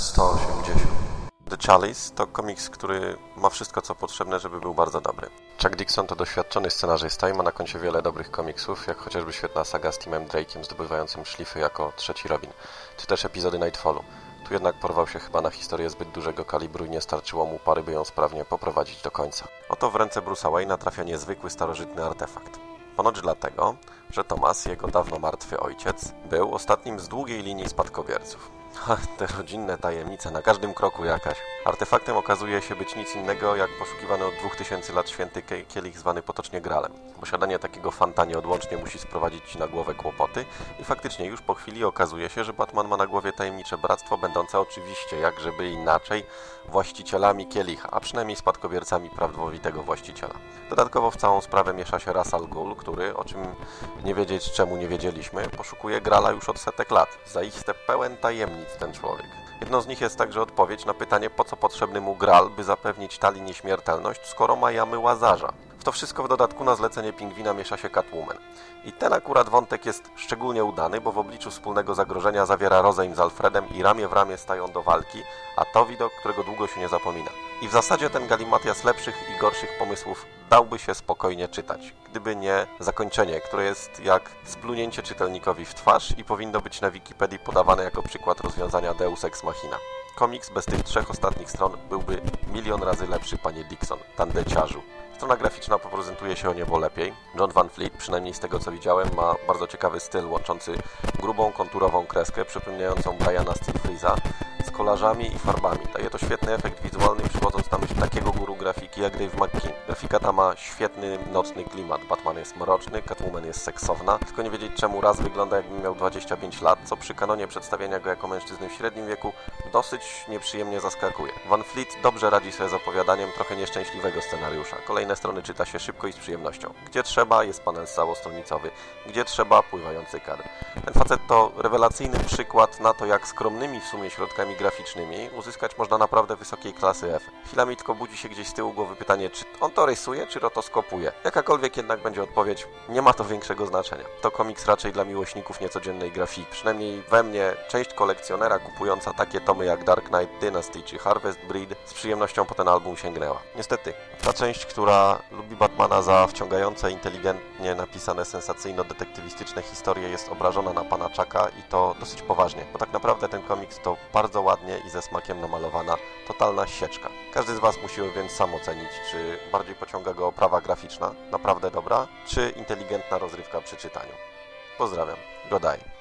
180 The Chalice to komiks, który ma wszystko co potrzebne, żeby był bardzo dobry. Chuck Dixon to doświadczony scenarzysta i ma na koncie wiele dobrych komiksów, jak chociażby świetna saga z Timem Drake'iem zdobywającym szlify jako trzeci Robin, czy też epizody Nightfallu. Tu jednak porwał się chyba na historię zbyt dużego kalibru i nie starczyło mu pary, by ją sprawnie poprowadzić do końca. Oto w ręce Bruce'a Wayne'a trafia niezwykły starożytny artefakt. Ponoć dlatego, że Thomas, jego dawno martwy ojciec, był ostatnim z długiej linii spadkobierców. Te rodzinne tajemnice, na każdym kroku jakaś. Artefaktem okazuje się być nic innego jak poszukiwany od 2000 lat święty kielich zwany potocznie Gralem. Posiadanie takiego fanta nieodłącznie musi sprowadzić ci na głowę kłopoty i faktycznie już po chwili okazuje się, że Batman ma na głowie tajemnicze bractwo, będące oczywiście, jak żeby inaczej, właścicielami kielicha, a przynajmniej spadkobiercami prawdowitego właściciela. Dodatkowo w całą sprawę miesza się Ras Al Ghul, który, o czym nie wiedzieć czemu nie wiedzieliśmy, poszukuje Grala już od setek lat. Zaiste pełen tajemnic ten człowiek. Jedną z nich jest także odpowiedź na pytanie, po co potrzebny mu Gral, by zapewnić Tali nieśmiertelność, skoro ma jamy Łazarza. W to wszystko w dodatku na zlecenie pingwina miesza się Catwoman. I ten akurat wątek jest szczególnie udany, bo w obliczu wspólnego zagrożenia zawiera rozejm z Alfredem i ramię w ramię stają do walki, a to widok, którego długo się nie zapomina. I w zasadzie ten galimatias lepszych i gorszych pomysłów dałby się spokojnie czytać, gdyby nie zakończenie, które jest jak splunięcie czytelnikowi w twarz i powinno być na Wikipedii podawane jako przykład rozwiązania Deus Ex Machina. Komiks bez tych trzech ostatnich stron byłby milion razy lepszy, panie Dixon, tandeciarzu. Strona graficzna poprezentuje się o niebo lepiej. John Van Fleet, przynajmniej z tego co widziałem, ma bardzo ciekawy styl, łączący grubą, konturową kreskę przypominającą Briana Steelfreeza z kolarzami i farbami. Daje to świetny efekt wizualny, przywodząc na myśl takiego guru grafiki jak Dave McKean. Grafika ta ma świetny, nocny klimat. Batman jest mroczny, Catwoman jest seksowna, tylko nie wiedzieć czemu raz wygląda jakby miał 25 lat, co przy kanonie przedstawiania go jako mężczyzny w średnim wieku dosyć nieprzyjemnie zaskakuje. Van Fleet dobrze radzi sobie z opowiadaniem trochę nieszczęśliwego scenariusza. Kolejne strony czyta się szybko i z przyjemnością. Gdzie trzeba jest panel całostronicowy, gdzie trzeba pływający kadr. Ten facet to rewelacyjny przykład na to, jak skromnymi w sumie środkami graficznymi uzyskać można naprawdę wysokiej klasy F. Chwilami tylko budzi się gdzieś z tyłu głowy pytanie, czy on to rysuje, czy rotoskopuje. Jakakolwiek jednak będzie odpowiedź, nie ma to większego znaczenia. To komiks raczej dla miłośników niecodziennej grafiki. Przynajmniej we mnie część kolekcjonerza kupująca takie tomy jak Dark Knight Dynasty czy Harvest Breed z przyjemnością po ten album sięgnęła. Niestety, ta część, która lubi Batmana za wciągające, inteligentnie napisane, sensacyjno-detektywistyczne historie jest obrażona na pana Chucka i to dosyć poważnie, bo tak naprawdę ten komiks to bardzo ładnie i ze smakiem namalowana, totalna sieczka. Każdy z Was musi więc sam ocenić, czy bardziej pociąga go oprawa graficzna, naprawdę dobra, czy inteligentna rozrywka przy czytaniu. Pozdrawiam. Godaj.